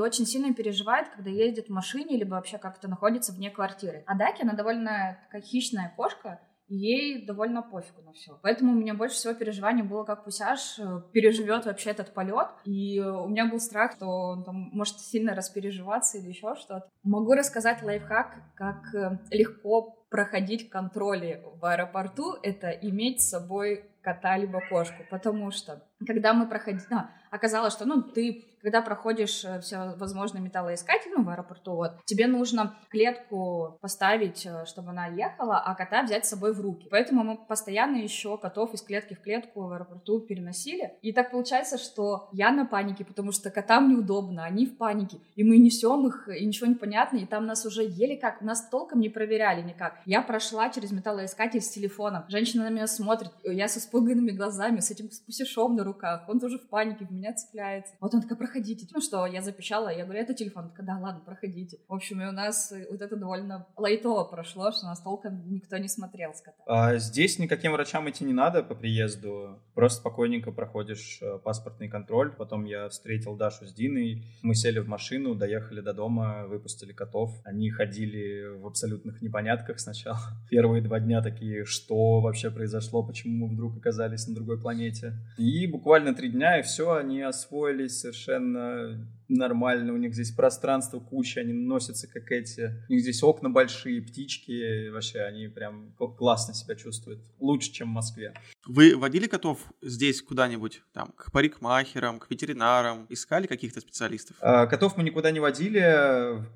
очень сильно переживает, когда ездит в машине, либо вообще как-то находится вне квартиры. А Даки, она довольно такая хищная кошка, ей довольно пофигу на все. Поэтому у меня больше всего переживаний было, как Пусяш э, переживет вообще этот полет. И у меня был страх, что он там может сильно распереживаться или еще что-то. Могу рассказать лайфхак, как э, легко проходить контроли в аэропорту. Это иметь с собой кота либо кошку, потому что когда мы проходили, а, оказалось, что, ну, ты, когда проходишь э, все возможные металлоискатели, ну, в аэропорту, вот, тебе нужно клетку поставить, э, чтобы она ехала, а кота взять с собой в руки. Поэтому мы постоянно еще котов из клетки в клетку в аэропорту переносили. И так получается, что я на панике, потому что котам неудобно, они в панике, и мы несем их, и ничего не понятно, и там нас уже еле как, нас толком не проверяли никак. Я прошла через металлоискатель с телефоном, женщина на меня смотрит, я со испуганными глазами, с этим пусишом на руках, он тоже в панике, в меня цепляется. Вот он такая, проходите. Ну что, я запищала, я говорю, это телефон. Такая, да, ладно, проходите. В общем, и у нас вот это довольно лайтово прошло, что нас толком никто не смотрел с кота. А здесь никаким врачам идти не надо по приезду. Просто спокойненько проходишь э, паспортный контроль. Потом я встретил Дашу с Диной. Мы сели в машину, доехали до дома, выпустили котов. Они ходили в абсолютных непонятках сначала. Первые два дня такие, что вообще произошло, почему мы вдруг оказались на другой планете. И буквально три дня, и все, они освоились совершенно нормально, у них здесь пространство куча, они носятся как эти, у них здесь окна большие, птички, вообще они прям классно себя чувствуют, лучше, чем в Москве. Вы водили котов здесь куда-нибудь, там, к парикмахерам, к ветеринарам, искали каких-то специалистов? А, котов мы никуда не водили,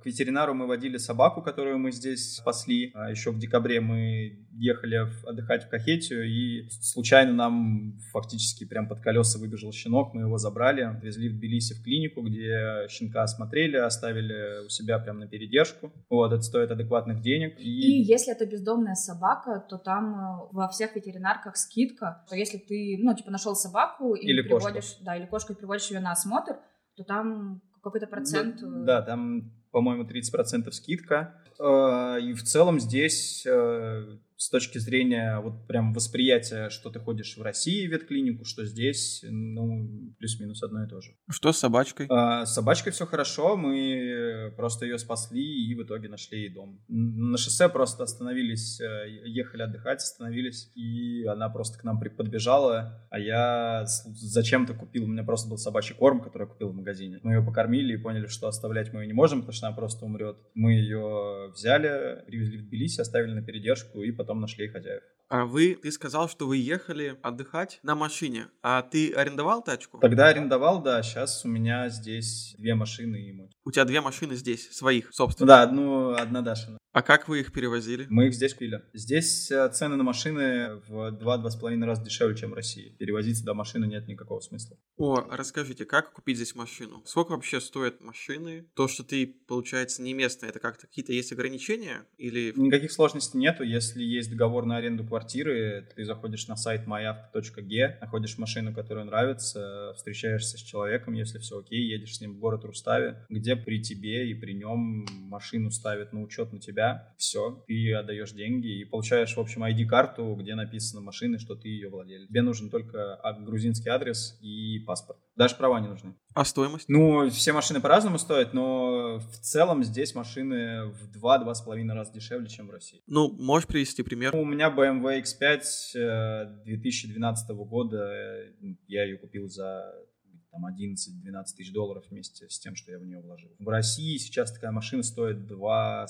к ветеринару мы водили собаку, которую мы здесь спасли, а еще в декабре мы ехали отдыхать в Кахетию, и случайно нам фактически прям под колеса выбежал щенок, мы его забрали, везли в Тбилиси в клинику, где щенка осмотрели, оставили у себя прям на передержку. Вот, это стоит адекватных денег. И, и если это бездомная собака, то там э, во всех ветеринарках скидка, что если ты, ну, типа, нашел собаку и или приводишь, кошку. да, или кошку и приводишь ее на осмотр, то там какой-то процент... Да, да там, по-моему, 30% скидка. Э, и в целом здесь э, с точки зрения вот прям восприятия, что ты ходишь в России в ветклинику, что здесь, ну, плюс-минус одно и то же. Что с собачкой? А, с собачкой все хорошо, мы просто ее спасли и в итоге нашли ей дом. На шоссе просто остановились, э, ехали отдыхать, остановились, и она просто к нам подбежала, а я зачем-то купил, у меня просто был собачий корм, который я купил в магазине. Мы ее покормили и поняли, что оставлять мы ее не можем, потому что она просто умрет. Мы ее взяли, привезли в Тбилиси, оставили на передержку и потом нашли хозяев. А вы, ты сказал, что вы ехали отдыхать на машине, а ты арендовал тачку? Тогда арендовал, да, сейчас у меня здесь две машины и мой. У тебя две машины здесь, своих, собственно? Да, одну, одна Дашина. А как вы их перевозили? Мы их здесь купили. Здесь э, цены на машины в 2-2,5 раза дешевле, чем в России. Перевозить сюда машину нет никакого смысла. О, расскажите, как купить здесь машину? Сколько вообще стоят машины? То, что ты, получается, не местный, это как-то какие-то есть ограничения? Или... Никаких сложностей нету. Если есть договор на аренду квартиры, ты заходишь на сайт myavto.g, находишь машину, которая нравится, встречаешься с человеком, если все окей, едешь с ним в город Руставе, где при тебе и при нем машину ставят на учет на тебя, все, ты отдаешь деньги и получаешь, в общем, ID-карту, где написано машины, что ты ее владелец. Тебе нужен только а, грузинский адрес и паспорт. Даже права не нужны. А стоимость? Ну, все машины по-разному стоят, но в целом здесь машины в 2-2,5 раза дешевле, чем в России. Ну, можешь привести пример? У меня BMW X5 2012 года, я ее купил за там 11-12 тысяч долларов вместе с тем, что я в нее вложил. В России сейчас такая машина стоит 2,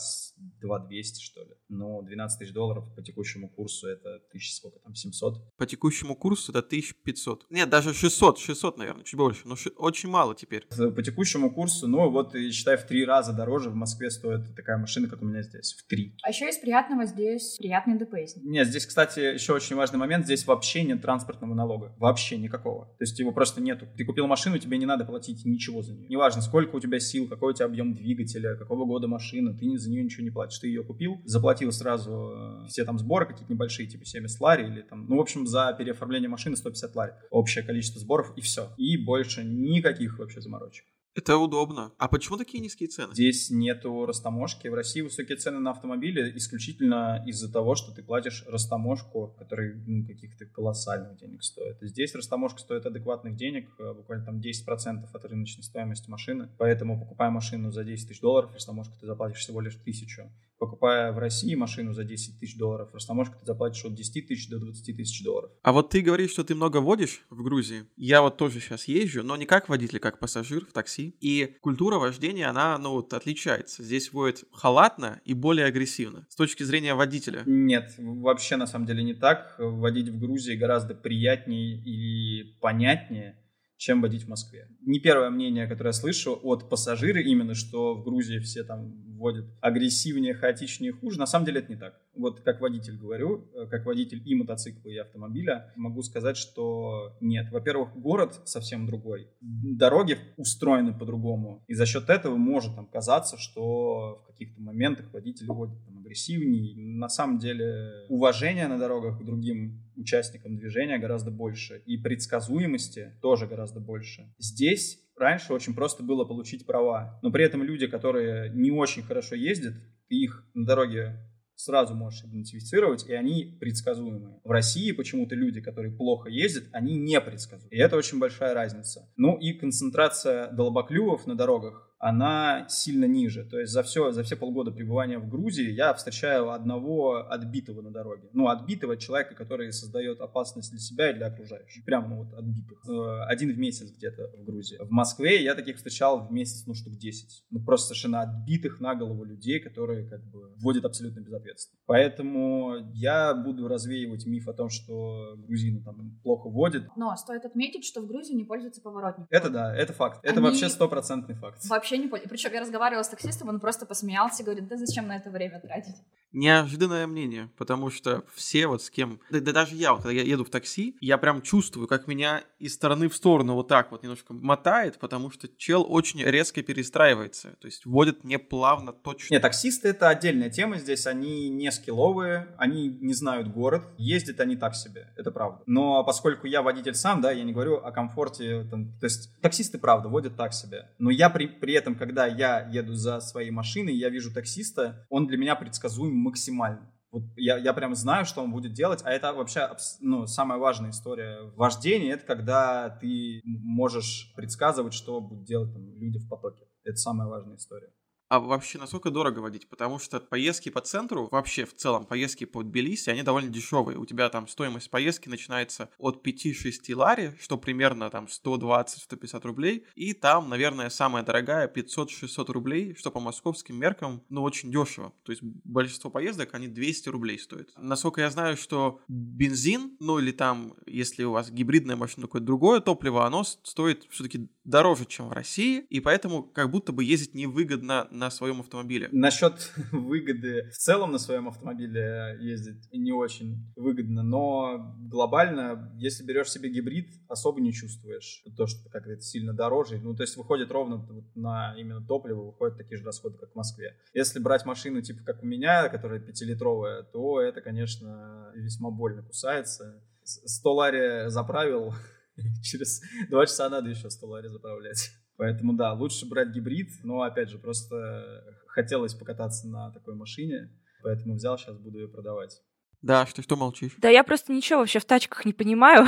2 200, что ли. Но 12 тысяч долларов по текущему курсу это тысяч сколько там, 700? По текущему курсу это 1500. Нет, даже 600, 600, наверное, чуть больше, но ши- очень мало теперь. По текущему курсу, ну вот, и считай, в три раза дороже в Москве стоит такая машина, как у меня здесь, в три. А еще из приятного здесь приятный ДПС. Нет, здесь, кстати, еще очень важный момент, здесь вообще нет транспортного налога, вообще никакого. То есть его просто нету. Ты купил машину, тебе не надо платить ничего за нее. Неважно, сколько у тебя сил, какой у тебя объем двигателя, какого года машина, ты за нее ничего не платишь. Ты ее купил, заплатил сразу э, все там сборы какие-то небольшие, типа 70 лари или там, ну, в общем, за переоформление машины 150 лари. Общее количество сборов и все. И больше никаких вообще заморочек. Это удобно. А почему такие низкие цены? Здесь нету растаможки. В России высокие цены на автомобили исключительно из-за того, что ты платишь растаможку, который ну, каких-то колоссальных денег стоит. Здесь растаможка стоит адекватных денег, э, буквально там 10% от рыночной стоимости машины. Поэтому, покупая машину за 10 тысяч долларов, растаможку ты заплатишь всего лишь тысячу. Покупая в России машину за 10 тысяч долларов, растаможку ты заплатишь от 10 тысяч до 20 тысяч долларов. А вот ты говоришь, что ты много водишь в Грузии. Я вот тоже сейчас езжу, но не как водитель, как пассажир в такси. И культура вождения, она, ну, вот, отличается. Здесь водят халатно и более агрессивно. С точки зрения водителя. Нет, вообще на самом деле не так. Водить в Грузии гораздо приятнее и понятнее, чем водить в Москве. Не первое мнение, которое я слышу от пассажира именно, что в Грузии все там водят агрессивнее, хаотичнее, хуже. На самом деле это не так. Вот как водитель говорю, э, как водитель и мотоцикла, и автомобиля, могу сказать, что нет. Во-первых, город совсем другой. Дороги устроены по-другому. И за счет этого может там казаться, что в каких-то моментах водитель водит там, агрессивнее. На самом деле уважение на дорогах к другим участникам движения гораздо больше. И предсказуемости тоже гораздо больше. Здесь раньше очень просто было получить права. Но при этом люди, которые не очень хорошо ездят, ты их на дороге сразу можешь идентифицировать, и они предсказуемые. В России почему-то люди, которые плохо ездят, они не предсказуемы. И это очень большая разница. Ну и концентрация долбоклювов на дорогах она сильно ниже. То есть за все, за все полгода пребывания в Грузии я встречаю одного отбитого на дороге. Ну, отбитого человека, который создает опасность для себя и для окружающих. Прямо ну, вот отбитых. Э, один в месяц где-то в Грузии. В Москве я таких встречал в месяц, ну, штук 10. Ну, просто совершенно отбитых на голову людей, которые как бы вводят абсолютно безответственно. Поэтому я буду развеивать миф о том, что грузины там плохо водят. Но стоит отметить, что в Грузии не пользуются поворотниками. Это да, это факт. Это Они... вообще стопроцентный факт. Вообще вообще не понял. Причем я разговаривала с таксистом, он просто посмеялся и говорит, да зачем на это время тратить? Неожиданное мнение, потому что все вот с кем... Да, да даже я, вот, когда я еду в такси, я прям чувствую, как меня из стороны в сторону вот так вот немножко мотает, потому что чел очень резко перестраивается, то есть вводит не плавно, точно. Нет, таксисты — это отдельная тема здесь, они не скилловые, они не знают город, ездят они так себе, это правда. Но поскольку я водитель сам, да, я не говорю о комфорте, там, то есть таксисты, правда, водят так себе. Но я при, при этом, когда я еду за своей машиной, я вижу таксиста, он для меня предсказуем максимально. Вот я, я прям знаю, что он будет делать, а это вообще ну, самая важная история в вождении, это когда ты можешь предсказывать, что будут делать там, люди в потоке. Это самая важная история. А вообще, насколько дорого водить? Потому что поездки по центру, вообще в целом поездки по Тбилиси, они довольно дешевые. У тебя там стоимость поездки начинается от 5-6 лари, что примерно там 120-150 рублей. И там, наверное, самая дорогая 500-600 рублей, что по московским меркам, ну, очень дешево. То есть большинство поездок, они 200 рублей стоят. Насколько я знаю, что бензин, ну или там, если у вас гибридная машина, какое-то другое топливо, оно стоит все-таки дороже, чем в России, и поэтому как будто бы ездить невыгодно на своем автомобиле. Насчет выгоды в целом на своем автомобиле ездить не очень выгодно, но глобально, если берешь себе гибрид, особо не чувствуешь то, что как это сильно дороже. Ну, то есть выходит ровно на именно топливо, выходят такие же расходы, как в Москве. Если брать машину типа как у меня, которая пятилитровая, то это, конечно, весьма больно кусается. 100 лари заправил, через два часа надо еще 100 лари заправлять. Поэтому да, лучше брать гибрид, но опять же, просто хотелось покататься на такой машине, поэтому взял, сейчас буду ее продавать. Да, что, что молчишь? Да я просто ничего вообще в тачках не понимаю.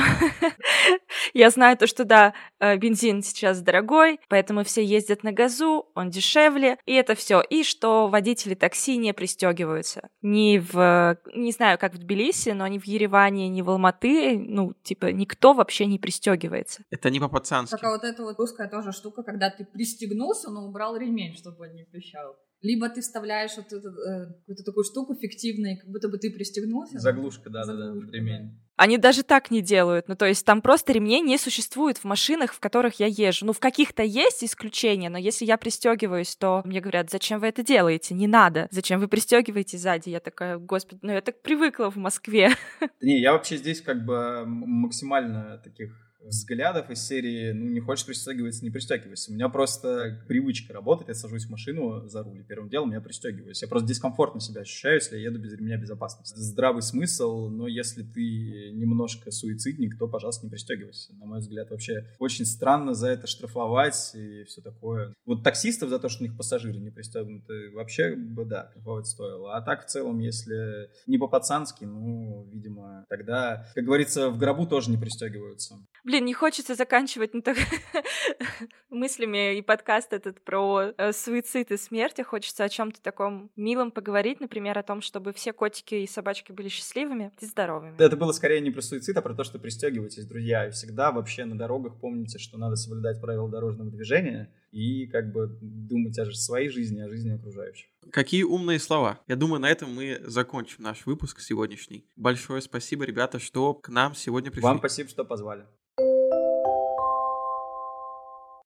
я знаю то, что да, э, бензин сейчас дорогой, поэтому все ездят на газу, он дешевле, и это все. И что водители такси не пристегиваются. Ни в, не знаю, как в Тбилиси, но ни в Ереване, ни в Алматы, ну, типа, никто вообще не пристегивается. Это не по-пацански. Такая вот эта вот русская тоже штука, когда ты пристегнулся, но убрал ремень, чтобы он не пищал. Либо ты вставляешь вот эту, э, какую-то такую штуку фиктивную, как будто бы ты пристегнулся. Заглушка, да-да-да, ремень. Они даже так не делают. Ну, то есть там просто ремней не существует в машинах, в которых я езжу. Ну, в каких-то есть исключения, но если я пристегиваюсь, то мне говорят, зачем вы это делаете? Не надо. Зачем вы пристегиваете сзади? Я такая, господи, ну я так привыкла в Москве. Не, я вообще здесь как бы максимально таких взглядов из серии, ну, не хочешь пристегиваться, не пристегивайся. У меня просто привычка работать, я сажусь в машину за руль, и первым делом я пристегиваюсь. Я просто дискомфортно себя ощущаю, если я еду без ремня безопасности. Здравый смысл, но если ты немножко суицидник, то, пожалуйста, не пристегивайся. На мой взгляд, вообще очень странно за это штрафовать и все такое. Вот таксистов за то, что у них пассажиры не пристегнуты, вообще бы, да, кайфовать стоило. А так, в целом, если не по-пацански, ну, видимо, тогда, как говорится, в гробу тоже не пристегиваются. Блин, не хочется заканчивать ну, так, мыслями и подкаст этот про э, суицид и смерть. Хочется о чем-то таком милом поговорить, например, о том, чтобы все котики и собачки были счастливыми и здоровыми. Это было скорее не про суицид, а про то, что пристегивайтесь, друзья. И всегда вообще на дорогах помните, что надо соблюдать правила дорожного движения и как бы думать о своей жизни, о жизни окружающих. Какие умные слова. Я думаю, на этом мы закончим наш выпуск сегодняшний. Большое спасибо, ребята, что к нам сегодня пришли. Вам спасибо, что позвали.